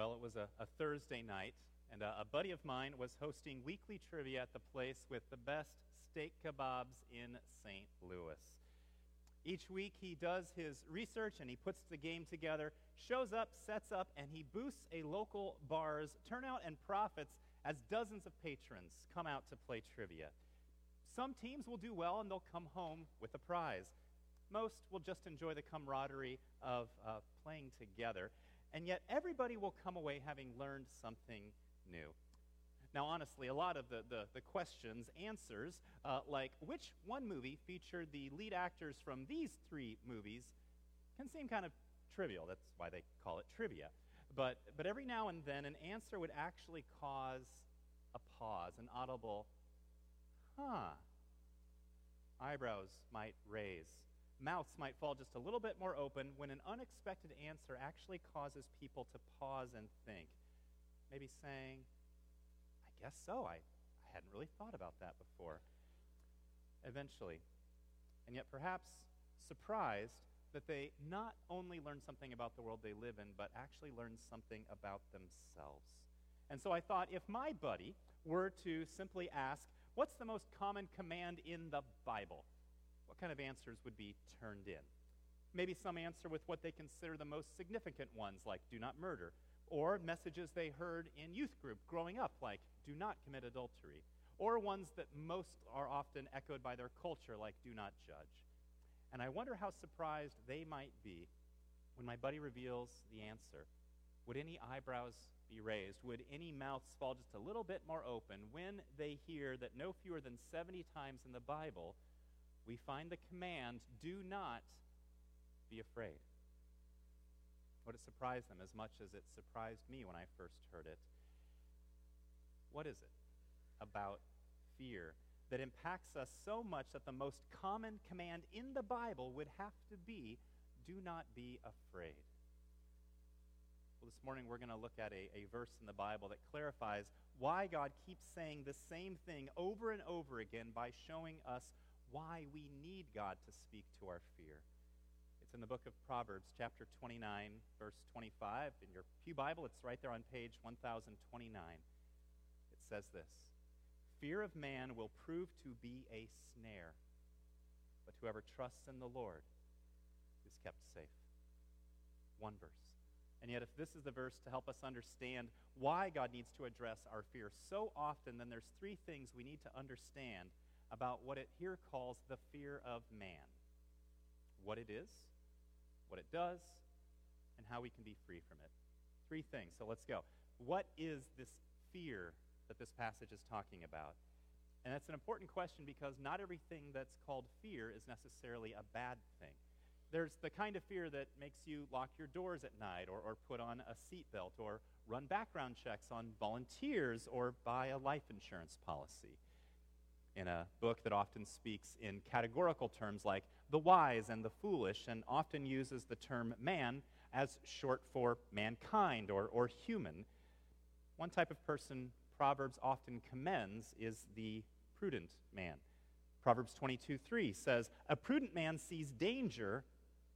Well, it was a, a Thursday night, and a, a buddy of mine was hosting weekly trivia at the place with the best steak kebabs in St. Louis. Each week, he does his research and he puts the game together, shows up, sets up, and he boosts a local bar's turnout and profits as dozens of patrons come out to play trivia. Some teams will do well and they'll come home with a prize. Most will just enjoy the camaraderie of uh, playing together and yet everybody will come away having learned something new. Now, honestly, a lot of the, the, the questions, answers, uh, like which one movie featured the lead actors from these three movies, can seem kind of trivial. That's why they call it trivia. But, but every now and then, an answer would actually cause a pause, an audible, huh. Eyebrows might raise mouths might fall just a little bit more open when an unexpected answer actually causes people to pause and think. Maybe saying, I guess so. I, I hadn't really thought about that before. Eventually. And yet, perhaps surprised that they not only learn something about the world they live in, but actually learn something about themselves. And so I thought if my buddy were to simply ask, What's the most common command in the Bible? Kind of answers would be turned in. Maybe some answer with what they consider the most significant ones, like do not murder, or messages they heard in youth group growing up, like do not commit adultery, or ones that most are often echoed by their culture, like do not judge. And I wonder how surprised they might be when my buddy reveals the answer. Would any eyebrows be raised? Would any mouths fall just a little bit more open when they hear that no fewer than 70 times in the Bible we find the command do not be afraid. Would it surprise them as much as it surprised me when I first heard it? What is it about fear that impacts us so much that the most common command in the Bible would have to be do not be afraid? Well, this morning we're going to look at a, a verse in the Bible that clarifies why God keeps saying the same thing over and over again by showing us why we need God to speak to our fear. It's in the book of Proverbs, chapter 29, verse 25. In your Pew Bible, it's right there on page 1029. It says this Fear of man will prove to be a snare, but whoever trusts in the Lord is kept safe. One verse. And yet, if this is the verse to help us understand why God needs to address our fear so often, then there's three things we need to understand about what it here calls the fear of man what it is, what it does, and how we can be free from it. Three things. So let's go. What is this fear that this passage is talking about? And that's an important question because not everything that's called fear is necessarily a bad thing. There's the kind of fear that makes you lock your doors at night or, or put on a seatbelt or run background checks on volunteers or buy a life insurance policy in a book that often speaks in categorical terms like the wise and the foolish, and often uses the term man as short for mankind or, or human. One type of person Proverbs often commends is the prudent man. Proverbs 22 3 says, A prudent man sees danger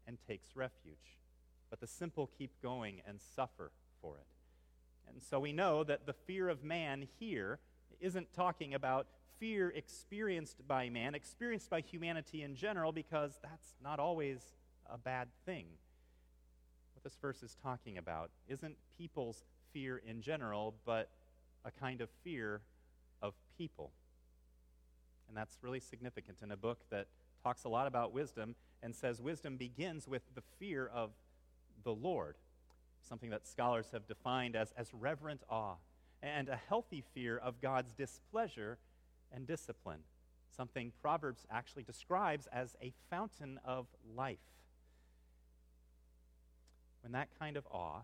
and takes refuge, but the simple keep going and suffer for it. And so we know that the fear of man here isn't talking about fear experienced by man, experienced by humanity in general, because that's not always a bad thing. What this verse is talking about isn't people's fear in general, but a kind of fear of people. And that's really significant in a book that talks a lot about wisdom and says wisdom begins with the fear of the Lord, something that scholars have defined as, as reverent awe and a healthy fear of God's displeasure and discipline, something Proverbs actually describes as a fountain of life. When that kind of awe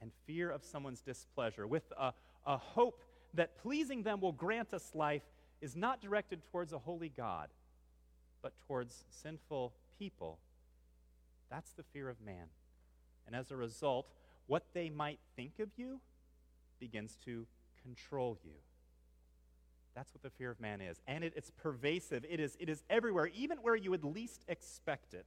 and fear of someone's displeasure, with a, a hope that pleasing them will grant us life, is not directed towards a holy God, but towards sinful people, that's the fear of man. And as a result, what they might think of you begins to control you. That's what the fear of man is. And it, it's pervasive, it is, it is everywhere, even where you would least expect it.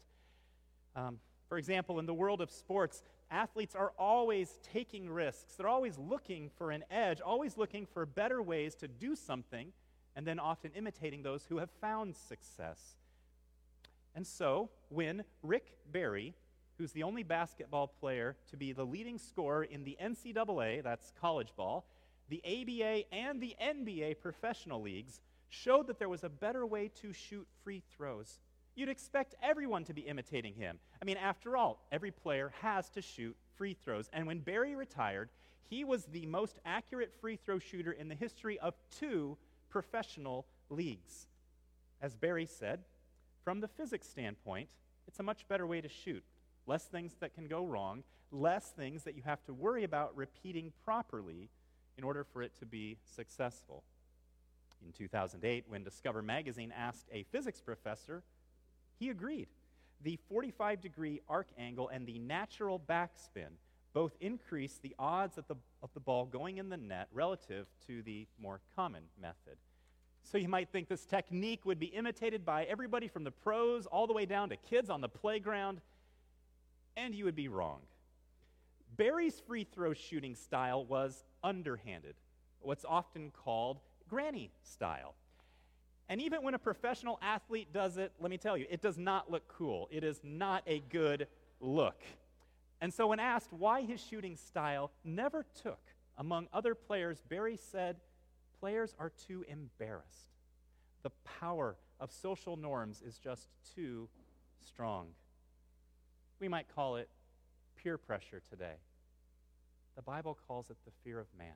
Um, For example, in the world of sports, athletes are always taking risks. They're always looking for an edge, always looking for better ways to do something, and then often imitating those who have found success. And so, when Rick Barry, who's the only basketball player to be the leading scorer in the NCAA, that's college ball, the ABA, and the NBA professional leagues, showed that there was a better way to shoot free throws You'd expect everyone to be imitating him. I mean, after all, every player has to shoot free throws. And when Barry retired, he was the most accurate free throw shooter in the history of two professional leagues. As Barry said, from the physics standpoint, it's a much better way to shoot. Less things that can go wrong, less things that you have to worry about repeating properly in order for it to be successful. In 2008, when Discover magazine asked a physics professor he agreed. The 45 degree arc angle and the natural backspin both increase the odds the, of the ball going in the net relative to the more common method. So you might think this technique would be imitated by everybody from the pros all the way down to kids on the playground, and you would be wrong. Barry's free throw shooting style was underhanded, what's often called granny style. And even when a professional athlete does it, let me tell you, it does not look cool. It is not a good look. And so, when asked why his shooting style never took among other players, Barry said, Players are too embarrassed. The power of social norms is just too strong. We might call it peer pressure today. The Bible calls it the fear of man.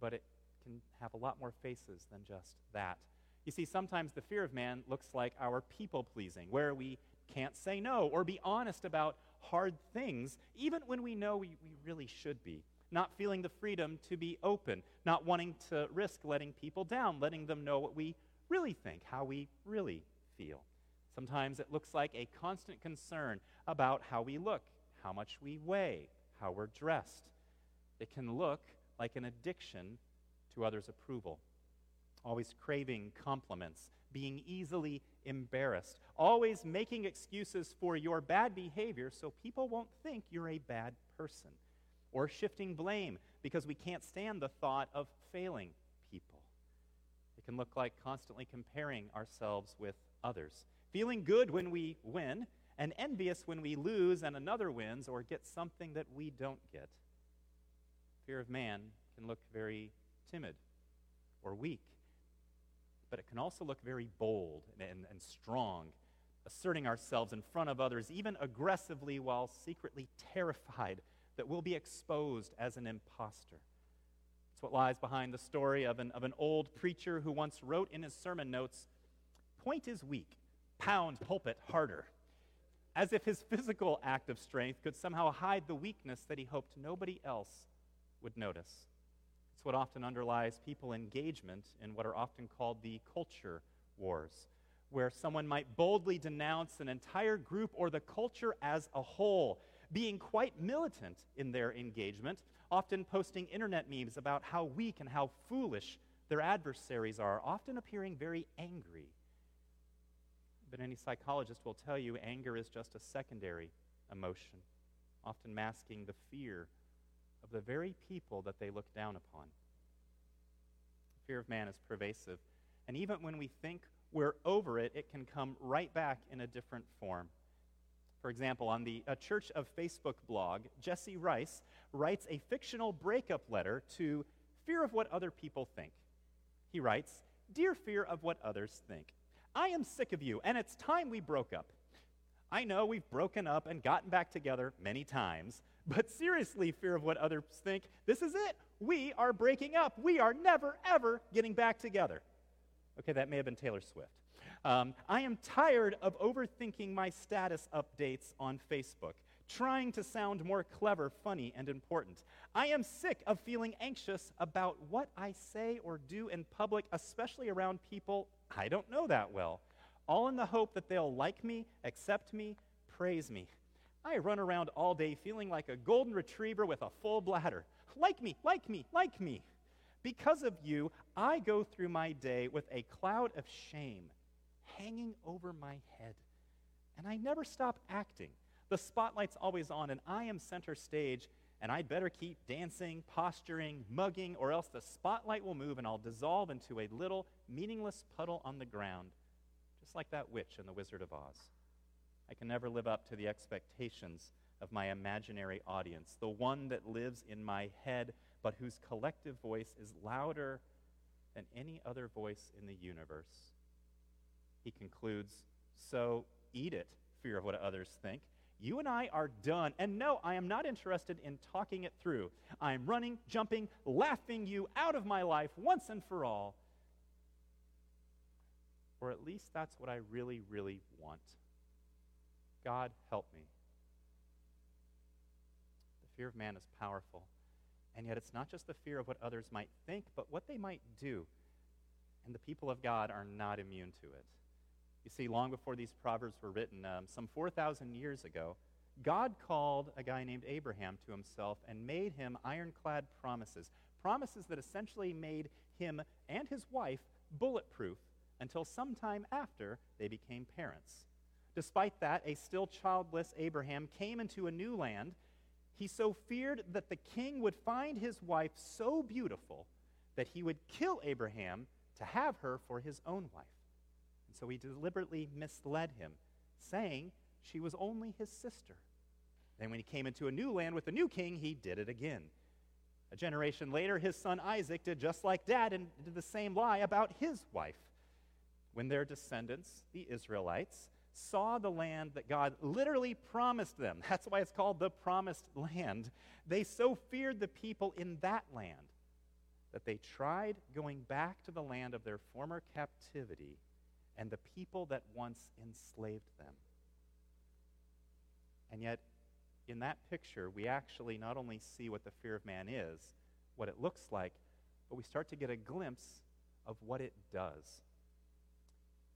But it can have a lot more faces than just that. You see, sometimes the fear of man looks like our people pleasing, where we can't say no or be honest about hard things, even when we know we, we really should be. Not feeling the freedom to be open, not wanting to risk letting people down, letting them know what we really think, how we really feel. Sometimes it looks like a constant concern about how we look, how much we weigh, how we're dressed. It can look like an addiction to others' approval, always craving compliments, being easily embarrassed, always making excuses for your bad behavior so people won't think you're a bad person, or shifting blame because we can't stand the thought of failing people. It can look like constantly comparing ourselves with others, feeling good when we win, and envious when we lose and another wins or get something that we don't get. Fear of man can look very timid or weak. But it can also look very bold and, and, and strong, asserting ourselves in front of others, even aggressively, while secretly terrified that we'll be exposed as an impostor. It's what lies behind the story of an, of an old preacher who once wrote in his sermon notes Point is weak, pound pulpit harder. As if his physical act of strength could somehow hide the weakness that he hoped nobody else would notice. It's what often underlies people engagement in what are often called the culture wars, where someone might boldly denounce an entire group or the culture as a whole, being quite militant in their engagement, often posting internet memes about how weak and how foolish their adversaries are, often appearing very angry. But any psychologist will tell you anger is just a secondary emotion, often masking the fear of the very people that they look down upon. Fear of man is pervasive. And even when we think we're over it, it can come right back in a different form. For example, on the Church of Facebook blog, Jesse Rice writes a fictional breakup letter to fear of what other people think. He writes, Dear fear of what others think, I am sick of you, and it's time we broke up. I know we've broken up and gotten back together many times, but seriously, fear of what others think, this is it. We are breaking up. We are never, ever getting back together. Okay, that may have been Taylor Swift. Um, I am tired of overthinking my status updates on Facebook, trying to sound more clever, funny, and important. I am sick of feeling anxious about what I say or do in public, especially around people I don't know that well, all in the hope that they'll like me, accept me, praise me. I run around all day feeling like a golden retriever with a full bladder. Like me, like me, like me. Because of you, I go through my day with a cloud of shame hanging over my head. and I never stop acting. The spotlight's always on, and I am center stage, and I'd better keep dancing, posturing, mugging, or else the spotlight will move and I'll dissolve into a little meaningless puddle on the ground, just like that witch in The Wizard of Oz. I can never live up to the expectations of my imaginary audience, the one that lives in my head, but whose collective voice is louder than any other voice in the universe. He concludes So eat it, fear of what others think. You and I are done. And no, I am not interested in talking it through. I'm running, jumping, laughing you out of my life once and for all. Or at least that's what I really, really want. God, help me. The fear of man is powerful. And yet, it's not just the fear of what others might think, but what they might do. And the people of God are not immune to it. You see, long before these proverbs were written, um, some 4,000 years ago, God called a guy named Abraham to himself and made him ironclad promises. Promises that essentially made him and his wife bulletproof until sometime after they became parents. Despite that, a still childless Abraham came into a new land. He so feared that the king would find his wife so beautiful that he would kill Abraham to have her for his own wife. So he deliberately misled him, saying she was only his sister. Then, when he came into a new land with a new king, he did it again. A generation later, his son Isaac did just like dad and did the same lie about his wife. When their descendants, the Israelites, saw the land that God literally promised them, that's why it's called the promised land, they so feared the people in that land that they tried going back to the land of their former captivity and the people that once enslaved them. And yet, in that picture, we actually not only see what the fear of man is, what it looks like, but we start to get a glimpse of what it does.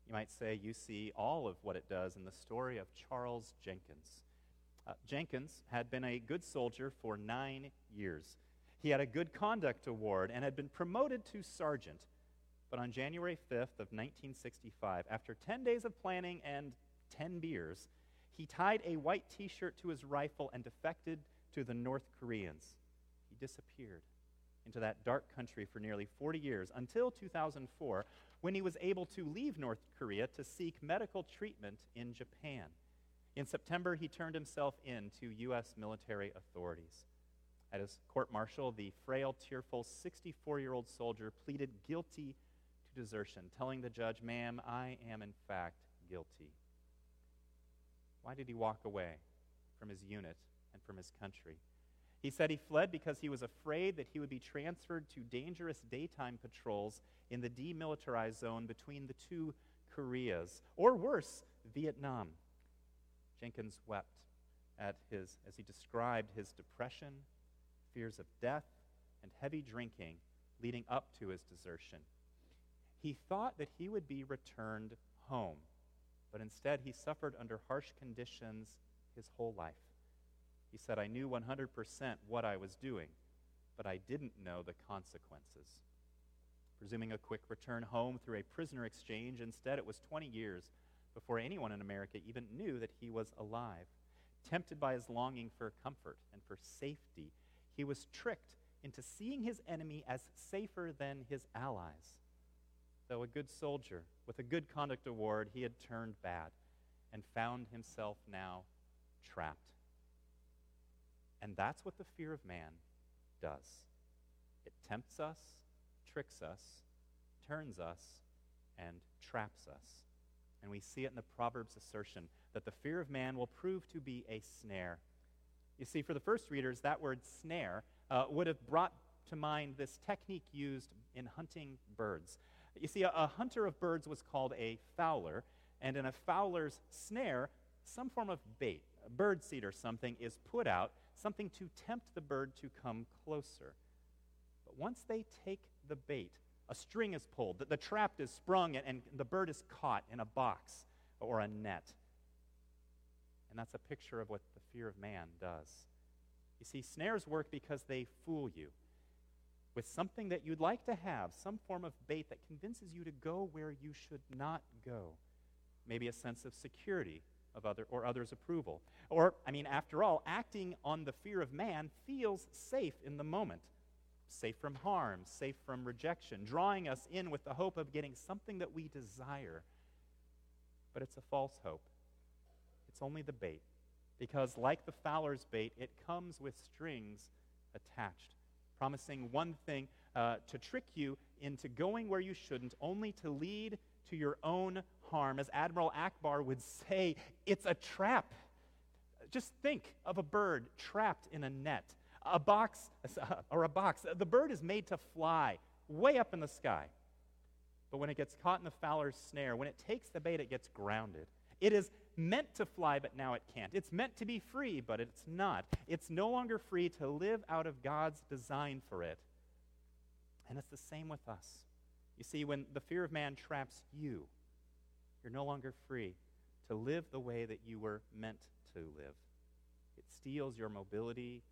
You might say you see all of what it does in the story of Charles Jenkins. Uh, Jenkins had been a good soldier for nine years. He had a good conduct award and had been promoted to sergeant. But on January 5th of 1965, after 10 days of planning and 10 beers, he tied a white t-shirt to his rifle and defected to the North Koreans. He disappeared into that dark country for nearly 40 years until 2004 when he was able to leave North Korea to seek medical treatment in Japan. In September, he turned himself in to U.S. military authorities. At his court martial, the frail, tearful 64 year old soldier pleaded guilty desertion, telling the judge, Ma'am, I am in fact guilty. Why did he walk away from his unit and from his country? He said he fled because he was afraid that he would be transferred to dangerous daytime patrols in the demilitarized zone between the two Koreas, or worse, Vietnam. Jenkins wept at his, as he described his depression, fears of death, and heavy drinking leading up to his desertion he thought that he would be returned home, but instead he suffered under harsh conditions his whole life. He said, I knew 100% what I was doing, but I didn't know the consequences. Presuming a quick return home through a prisoner exchange, instead it was 20 years before anyone in America even knew that he was alive. Tempted by his longing for comfort and for safety, he was tricked into seeing his enemy as safer than his allies. Though a good soldier with a good conduct award, he had turned bad and found himself now trapped. And that's what the fear of man does it tempts us, tricks us, turns us, and traps us. And we see it in the Proverbs assertion that the fear of man will prove to be a snare. You see, for the first readers, that word snare uh, would have brought to mind this technique used in hunting birds. You see, a, a hunter of birds was called a fowler, and in a fowler's snare, some form of bait, a bird seed or something, is put out, something to tempt the bird to come closer. But once they take the bait, a string is pulled, the, the trap is sprung, and, and the bird is caught in a box or a net. And that's a picture of what the fear of man does. You see, snares work because they fool you with something that you'd like to have, some form of bait that convinces you to go where you should not go. Maybe a sense of security of other or others' approval. Or, I mean, after all, acting on the fear of man feels safe in the moment. Safe from harm, safe from rejection, drawing us in with the hope of getting something that we desire. But it's a false hope. It's only the bait. Because, like the fowler's bait, it comes with strings attached, promising one thing uh, to trick you into going where you shouldn't, only to lead to your own harm. As Admiral Ackbar would say, it's a trap. Just think of a bird trapped in a net, a box, or a box. The bird is made to fly way up in the sky. But when it gets caught in the fowler's snare, when it takes the bait, it gets grounded. It is meant to fly, but now it can't. It's meant to be free, but it's not. It's no longer free to live out of God's design for it. And it's the same with us. You see, when the fear of man traps you, you're no longer free to live the way that you were meant to live. It steals your mobility,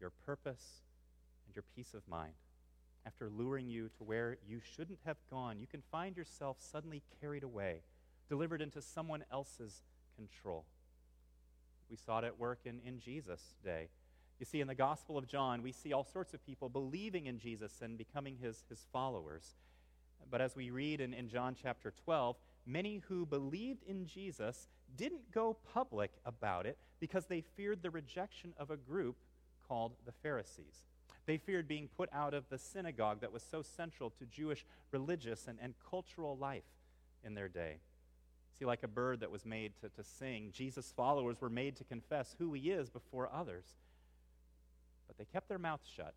your purpose, and your peace of mind. After luring you to where you shouldn't have gone, you can find yourself suddenly carried away, delivered into someone else's control. We saw it at work in, in Jesus' day. You see, in the Gospel of John, we see all sorts of people believing in Jesus and becoming his, his followers. But as we read in, in John chapter 12, many who believed in Jesus didn't go public about it because they feared the rejection of a group called the Pharisees. They feared being put out of the synagogue that was so central to Jewish religious and, and cultural life in their day. See, like a bird that was made to, to sing, Jesus' followers were made to confess who he is before others. But they kept their mouths shut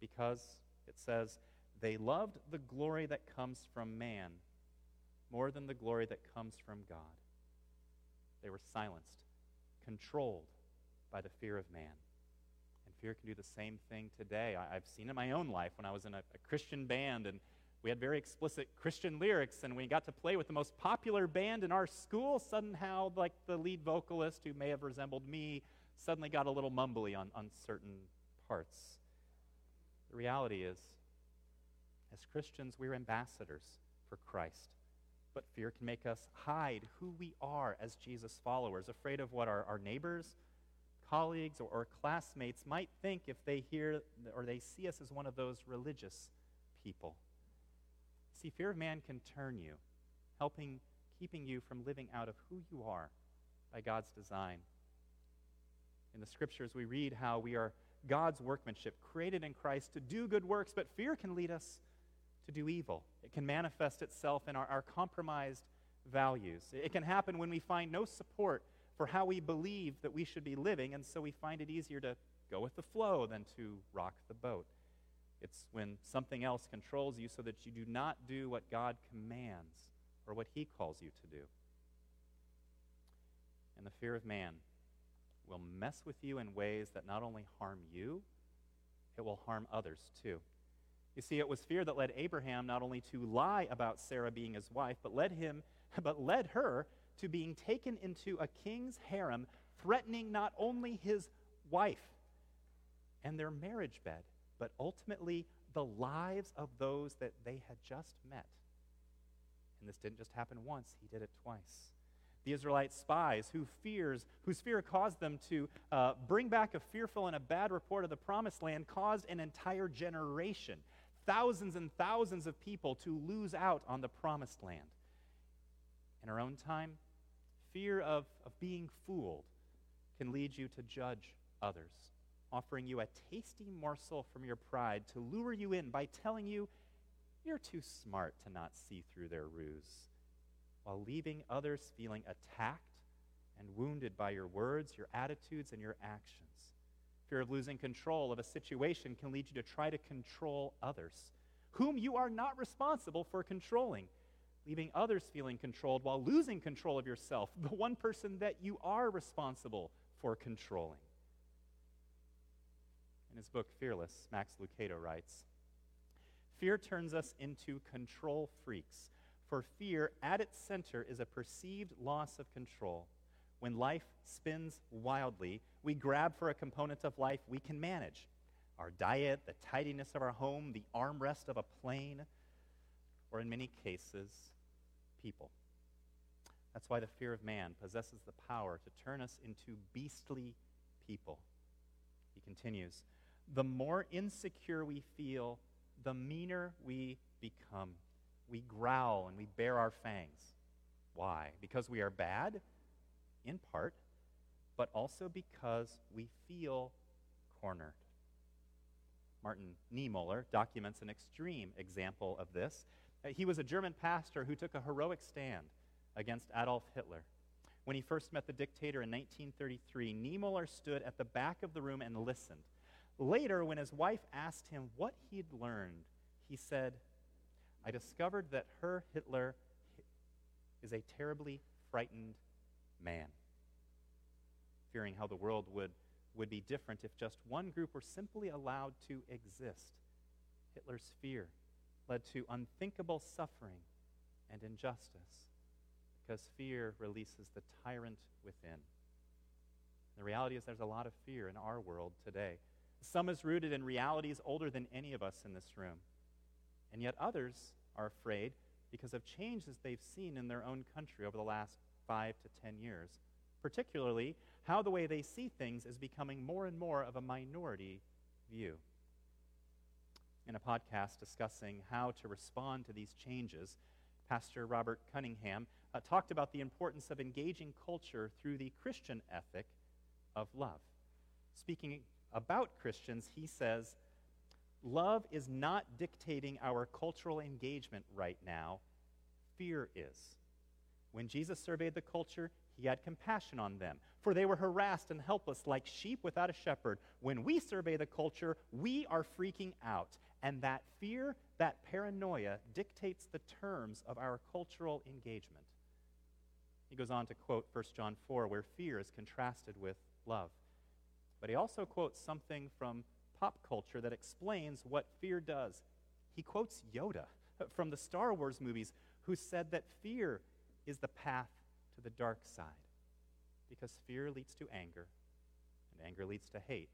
because it says, they loved the glory that comes from man more than the glory that comes from God. They were silenced, controlled by the fear of man. And fear can do the same thing today. I, have seen it in my own life when I was in a, a Christian band and we had very explicit Christian lyrics, and we got to play with the most popular band in our school. Somehow, like the lead vocalist, who may have resembled me, suddenly got a little mumbly on, on certain parts. The reality is, as Christians, we're ambassadors for Christ. But fear can make us hide who we are as Jesus followers, afraid of what our, our neighbors, colleagues, or, or classmates might think if they hear or they see us as one of those religious people. See, fear of man can turn you, helping, keeping you from living out of who you are by God's design. In the scriptures, we read how we are God's workmanship, created in Christ to do good works, but fear can lead us to do evil. It can manifest itself in our, our compromised values. It can happen when we find no support for how we believe that we should be living, and so we find it easier to go with the flow than to rock the boat. It's when something else controls you so that you do not do what God commands or what He calls you to do. And the fear of man will mess with you in ways that not only harm you, it will harm others too. You see, it was fear that led Abraham not only to lie about Sarah being his wife, but led him, but led her to being taken into a king's harem, threatening not only his wife and their marriage bed, but ultimately the lives of those that they had just met. And this didn't just happen once, he did it twice. The Israelite spies, who fears, whose fear caused them to uh, bring back a fearful and a bad report of the promised land, caused an entire generation thousands and thousands of people to lose out on the promised land. In our own time, fear of, of being fooled can lead you to judge others, offering you a tasty morsel from your pride to lure you in by telling you you're too smart to not see through their ruse, while leaving others feeling attacked and wounded by your words, your attitudes, and your actions. Fear of losing control of a situation can lead you to try to control others, whom you are not responsible for controlling, leaving others feeling controlled while losing control of yourself, the one person that you are responsible for controlling. In his book Fearless, Max Lucado writes Fear turns us into control freaks, for fear at its center is a perceived loss of control. When life spins wildly, we grab for a component of life we can manage our diet, the tidiness of our home, the armrest of a plane, or in many cases, people. That's why the fear of man possesses the power to turn us into beastly people. He continues The more insecure we feel, the meaner we become. We growl and we bare our fangs. Why? Because we are bad? In part, but also because we feel cornered. Martin Niemöller documents an extreme example of this. Uh, he was a German pastor who took a heroic stand against Adolf Hitler. When he first met the dictator in 1933, Niemöller stood at the back of the room and listened. Later, when his wife asked him what he'd learned, he said, I discovered that Herr Hitler is a terribly frightened man. Fearing how the world would, would be different if just one group were simply allowed to exist, Hitler's fear led to unthinkable suffering and injustice because fear releases the tyrant within. The reality is there's a lot of fear in our world today. Some is rooted in realities older than any of us in this room. And yet others are afraid because of changes they've seen in their own country over the last five to ten years, particularly how the way they see things is becoming more and more of a minority view. In a podcast discussing how to respond to these changes, Pastor Robert Cunningham uh, talked about the importance of engaging culture through the Christian ethic of love. Speaking about Christians, he says, Love is not dictating our cultural engagement right now, fear is. When Jesus surveyed the culture, he had compassion on them, for they were harassed and helpless like sheep without a shepherd. When we survey the culture, we are freaking out. And that fear, that paranoia, dictates the terms of our cultural engagement. He goes on to quote 1 John 4, where fear is contrasted with love. But he also quotes something from pop culture that explains what fear does. He quotes Yoda from the Star Wars movies, who said that fear is the path to the dark side because fear leads to anger, and anger leads to hate,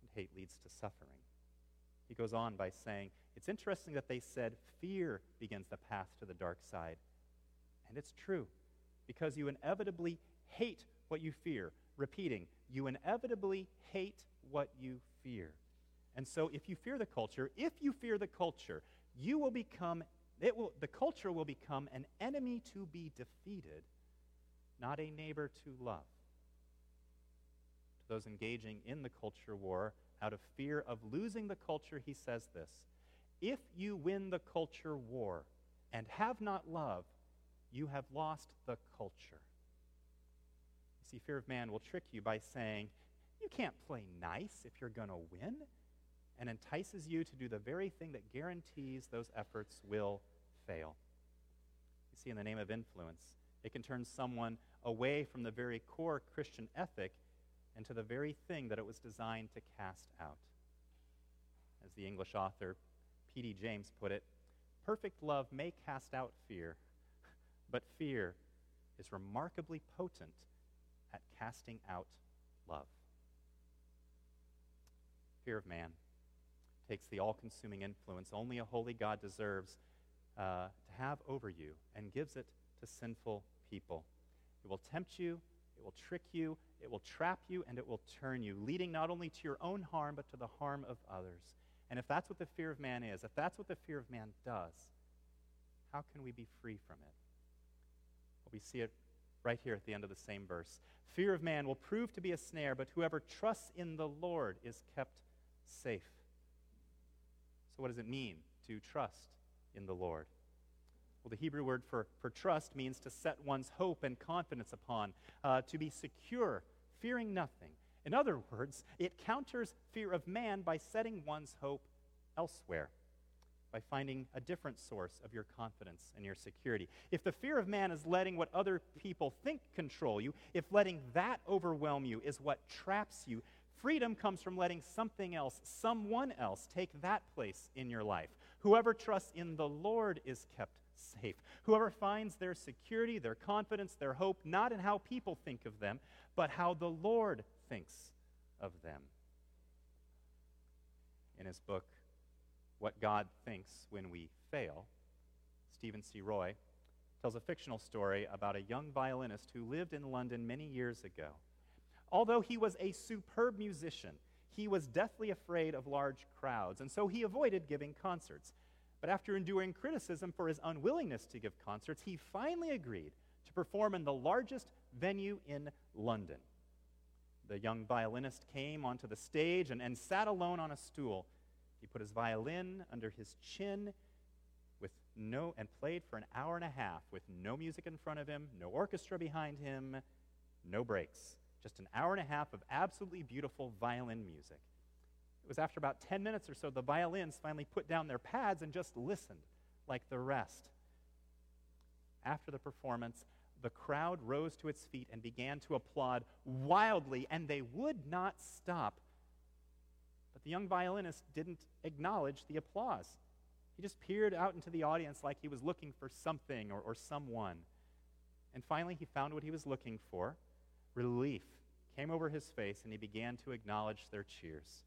and hate leads to suffering. He goes on by saying, It's interesting that they said fear begins the path to the dark side. And it's true because you inevitably hate what you fear. Repeating, you inevitably hate what you fear. And so if you fear the culture, if you fear the culture, you will become it will the culture will become an enemy to be defeated, not a neighbor to love. To those engaging in the culture war out of fear of losing the culture, he says this If you win the culture war and have not love, you have lost the culture. See, fear of man will trick you by saying, you can't play nice if you're going to win, and entices you to do the very thing that guarantees those efforts will fail. You see, in the name of influence, it can turn someone away from the very core Christian ethic and to the very thing that it was designed to cast out. As the English author P.D. James put it, perfect love may cast out fear, but fear is remarkably potent at casting out love. Fear of man takes the all consuming influence only a holy God deserves uh, to have over you and gives it to sinful people. It will tempt you, it will trick you, it will trap you, and it will turn you, leading not only to your own harm, but to the harm of others. And if that's what the fear of man is, if that's what the fear of man does, how can we be free from it? Well, we see it right here at the end of the same verse. Fear of man will prove to be a snare, but whoever trusts in the Lord is kept safe. So, what does it mean to trust in the Lord? Well, the Hebrew word for, for trust means to set one's hope and confidence upon, uh, to be secure, fearing nothing. In other words, it counters fear of man by setting one's hope elsewhere, by finding a different source of your confidence and your security. If the fear of man is letting what other people think control you, if letting that overwhelm you is what traps you, Freedom comes from letting something else, someone else, take that place in your life. Whoever trusts in the Lord is kept safe. Whoever finds their security, their confidence, their hope, not in how people think of them, but how the Lord thinks of them. In his book, What God Thinks When We Fail, Stephen C. Roy tells a fictional story about a young violinist who lived in London many years ago. Although he was a superb musician, he was deathly afraid of large crowds, and so he avoided giving concerts. But after enduring criticism for his unwillingness to give concerts, he finally agreed to perform in the largest venue in London. The young violinist came onto the stage and, and sat alone on a stool. He put his violin under his chin with no and played for an hour and a half with no music in front of him, no orchestra behind him, no breaks. Just an hour and a half of absolutely beautiful violin music. It was after about 10 minutes or so the violins finally put down their pads and just listened like the rest. After the performance, the crowd rose to its feet and began to applaud wildly, and they would not stop. The young violinist didn't acknowledge the applause. He just peered out into the audience like he was looking for something or, or someone. And finally, he found what he was looking for relief came over his face, and he began to acknowledge their cheers.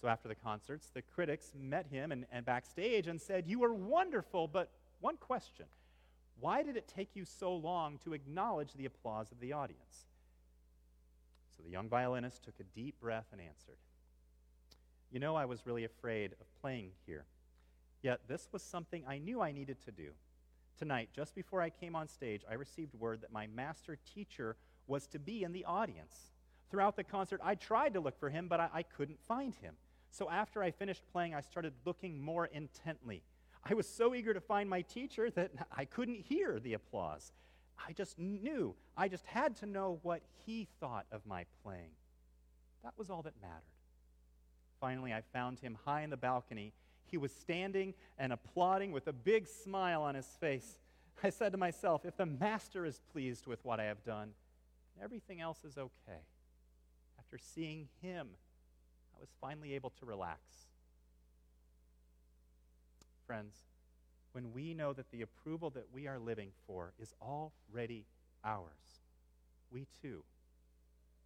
So after the concerts, the critics met him and, and backstage and said, You were wonderful, but one question why did it take you so long to acknowledge the applause of the audience? So the young violinist took a deep breath and answered, You know, I was really afraid of playing here. Yet this was something I knew I needed to do. Tonight, just before I came on stage, I received word that my master teacher was to be in the audience. Throughout the concert, I tried to look for him, but I, I couldn't find him. So after I finished playing, I started looking more intently. I was so eager to find my teacher that I couldn't hear the applause. I just knew, I just had to know what he thought of my playing. That was all that mattered. Finally, I found him high in the balcony. He was standing and applauding with a big smile on his face. I said to myself, if the master is pleased with what I have done, everything else is okay. After seeing him, I was finally able to relax. Friends, when we know that the approval that we are living for is already ours, we too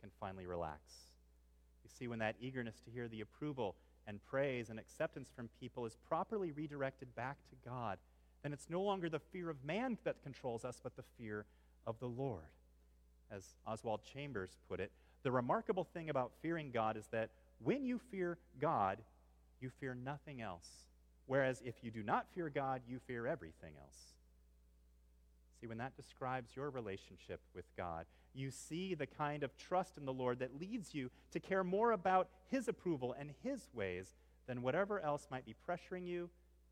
can finally relax. You see, when that eagerness to hear the approval and praise and acceptance from people is properly redirected back to God, then it's no longer the fear of man that controls us, but the fear of the Lord. As Oswald Chambers put it, the remarkable thing about fearing God is that when you fear God, you fear nothing else. Whereas if you do not fear God, you fear everything else. See, when that describes your relationship with God, you see the kind of trust in the Lord that leads you to care more about His approval and His ways than whatever else might be pressuring you,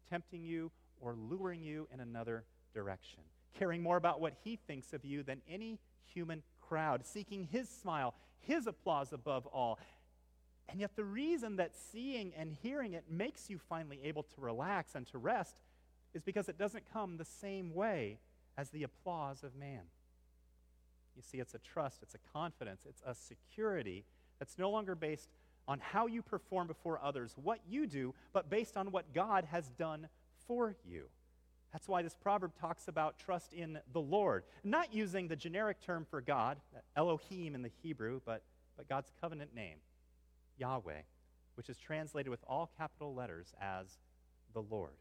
tempting you, or luring you in another direction. Caring more about what He thinks of you than any human crowd, seeking His smile, His applause above all. And yet, the reason that seeing and hearing it makes you finally able to relax and to rest is because it doesn't come the same way as the applause of man. You see, it's a trust, it's a confidence, it's a security that's no longer based on how you perform before others, what you do, but based on what God has done for you. That's why this proverb talks about trust in the Lord, not using the generic term for God, Elohim in the Hebrew, but, but God's covenant name, Yahweh, which is translated with all capital letters as the Lord.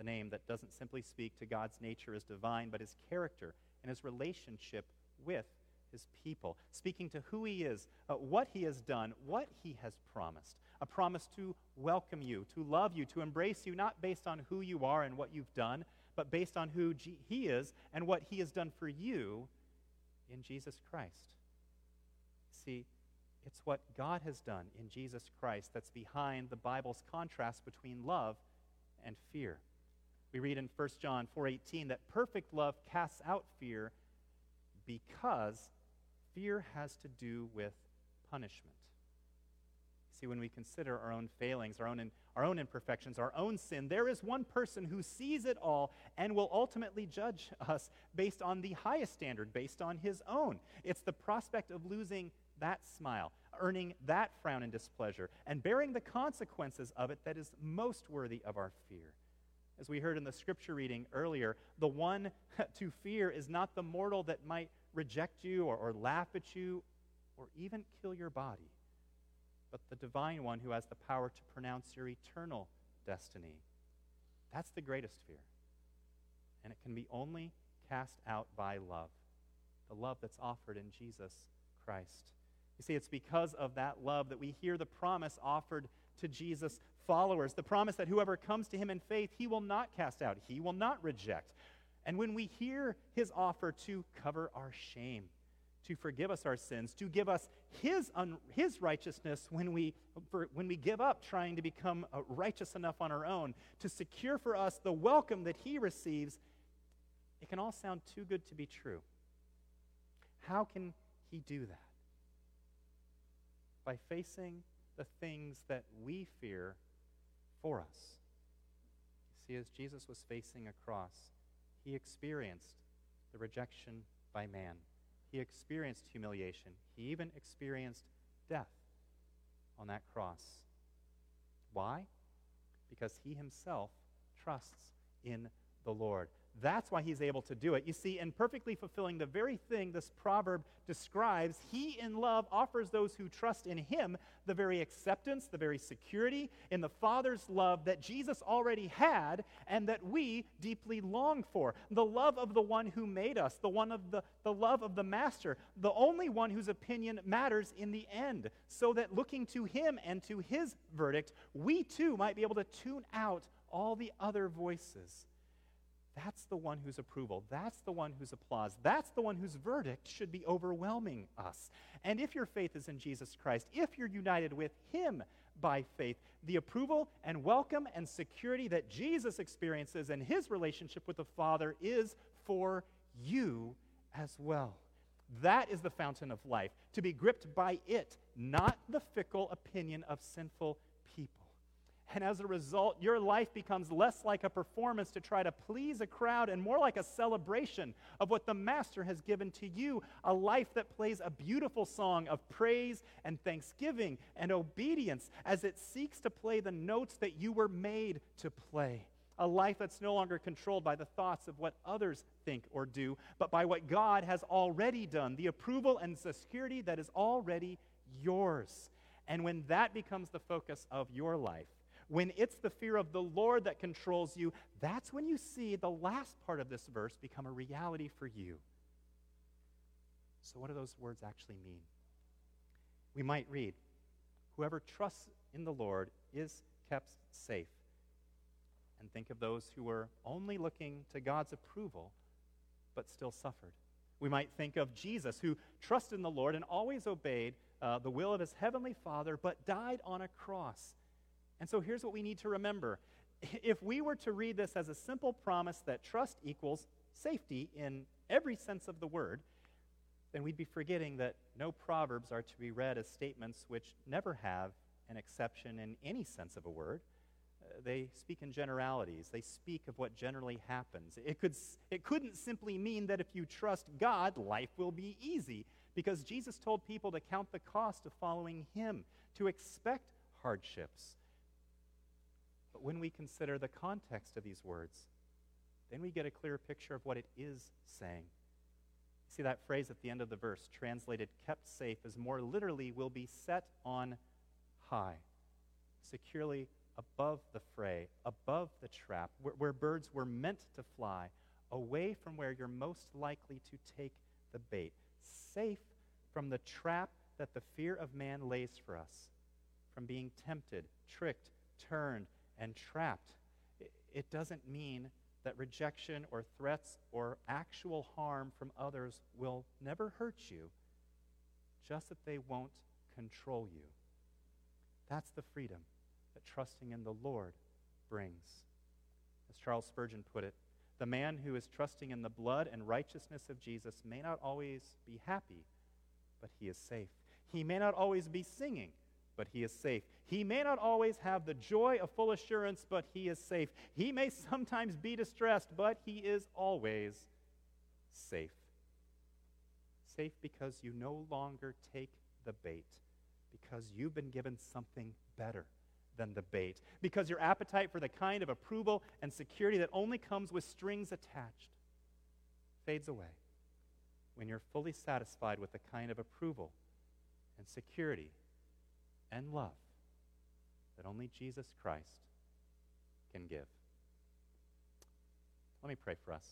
The name that doesn't simply speak to God's nature as divine, but his character and his relationship with his people, speaking to who he is, uh, what he has done, what he has promised. A promise to welcome you, to love you, to embrace you, not based on who you are and what you've done, but based on who G- he is and what he has done for you in Jesus Christ. See, it's what God has done in Jesus Christ that's behind the Bible's contrast between love and fear. We read in 1 John 4:18 that perfect love casts out fear because fear has to do with punishment. See, when we consider our own failings, our own, in, our own imperfections, our own sin, there is one person who sees it all and will ultimately judge us based on the highest standard, based on his own. It's the prospect of losing that smile, earning that frown and displeasure, and bearing the consequences of it that is most worthy of our fear. As we heard in the scripture reading earlier, the one to fear is not the mortal that might reject you or, or laugh at you or even kill your body, but the divine one who has the power to pronounce your eternal destiny. That's the greatest fear. and it can be only cast out by love, the love that's offered in Jesus Christ. You see, it's because of that love that we hear the promise offered to Jesus' followers the promise that whoever comes to him in faith, he will not cast out, he will not reject. And when we hear his offer to cover our shame, to forgive us our sins, to give us his, un, his righteousness when we, for, when we give up trying to become uh, righteous enough on our own, to secure for us the welcome that he receives, it can all sound too good to be true. How can he do that? By facing the things that we fear for us. You see, as Jesus was facing a cross, he experienced the rejection by man. He experienced humiliation. He even experienced death on that cross. Why? Because he himself trusts in the Lord. That's why he's able to do it. You see, in perfectly fulfilling the very thing this proverb describes, he in love offers those who trust in him the very acceptance, the very security in the Father's love that Jesus already had and that we deeply long for. The love of the one who made us, the one of the, the love of the Master, the only one whose opinion matters in the end, so that looking to him and to his verdict, we too might be able to tune out all the other voices that's the one whose approval, that's the one whose applause, that's the one whose verdict should be overwhelming us. And if your faith is in Jesus Christ, if you're united with Him by faith, the approval and welcome and security that Jesus experiences in His relationship with the Father is for you as well. That is the fountain of life, to be gripped by it, not the fickle opinion of sinful and as a result, your life becomes less like a performance to try to please a crowd and more like a celebration of what the Master has given to you a life that plays a beautiful song of praise and thanksgiving and obedience as it seeks to play the notes that you were made to play. A life that's no longer controlled by the thoughts of what others think or do, but by what God has already done, the approval and the security that is already yours. And when that becomes the focus of your life, when it's the fear of the Lord that controls you, that's when you see the last part of this verse become a reality for you. So, what do those words actually mean? We might read, Whoever trusts in the Lord is kept safe. And think of those who were only looking to God's approval, but still suffered. We might think of Jesus, who trusted in the Lord and always obeyed uh, the will of his heavenly Father, but died on a cross and so here's what we need to remember. If we were to read this as a simple promise that trust equals safety in every sense of the word, then we'd be forgetting that no proverbs are to be read as statements which never have an exception in any sense of a word. Uh, they speak in generalities. They speak of what generally happens. It, could, it couldn't simply mean that if you trust God, life will be easy, because Jesus told people to count the cost of following Him, to expect hardships. But when we consider the context of these words, then we get a clear picture of what it is saying. See that phrase at the end of the verse, translated kept safe, is more literally will be set on high, securely above the fray, above the trap, where, where birds were meant to fly, away from where you're most likely to take the bait, safe from the trap that the fear of man lays for us, from being tempted, tricked, turned, and trapped. It doesn't mean that rejection or threats or actual harm from others will never hurt you, just that they won't control you. That's the freedom that trusting in the Lord brings. As Charles Spurgeon put it, the man who is trusting in the blood and righteousness of Jesus may not always be happy, but he is safe. He may not always be singing, but he is safe. He may not always have the joy of full assurance, but he is safe. He may sometimes be distressed, but he is always safe. Safe because you no longer take the bait, because you've been given something better than the bait, because your appetite for the kind of approval and security that only comes with strings attached fades away when you're fully satisfied with the kind of approval and security and love that only Jesus Christ can give. Let me pray for us.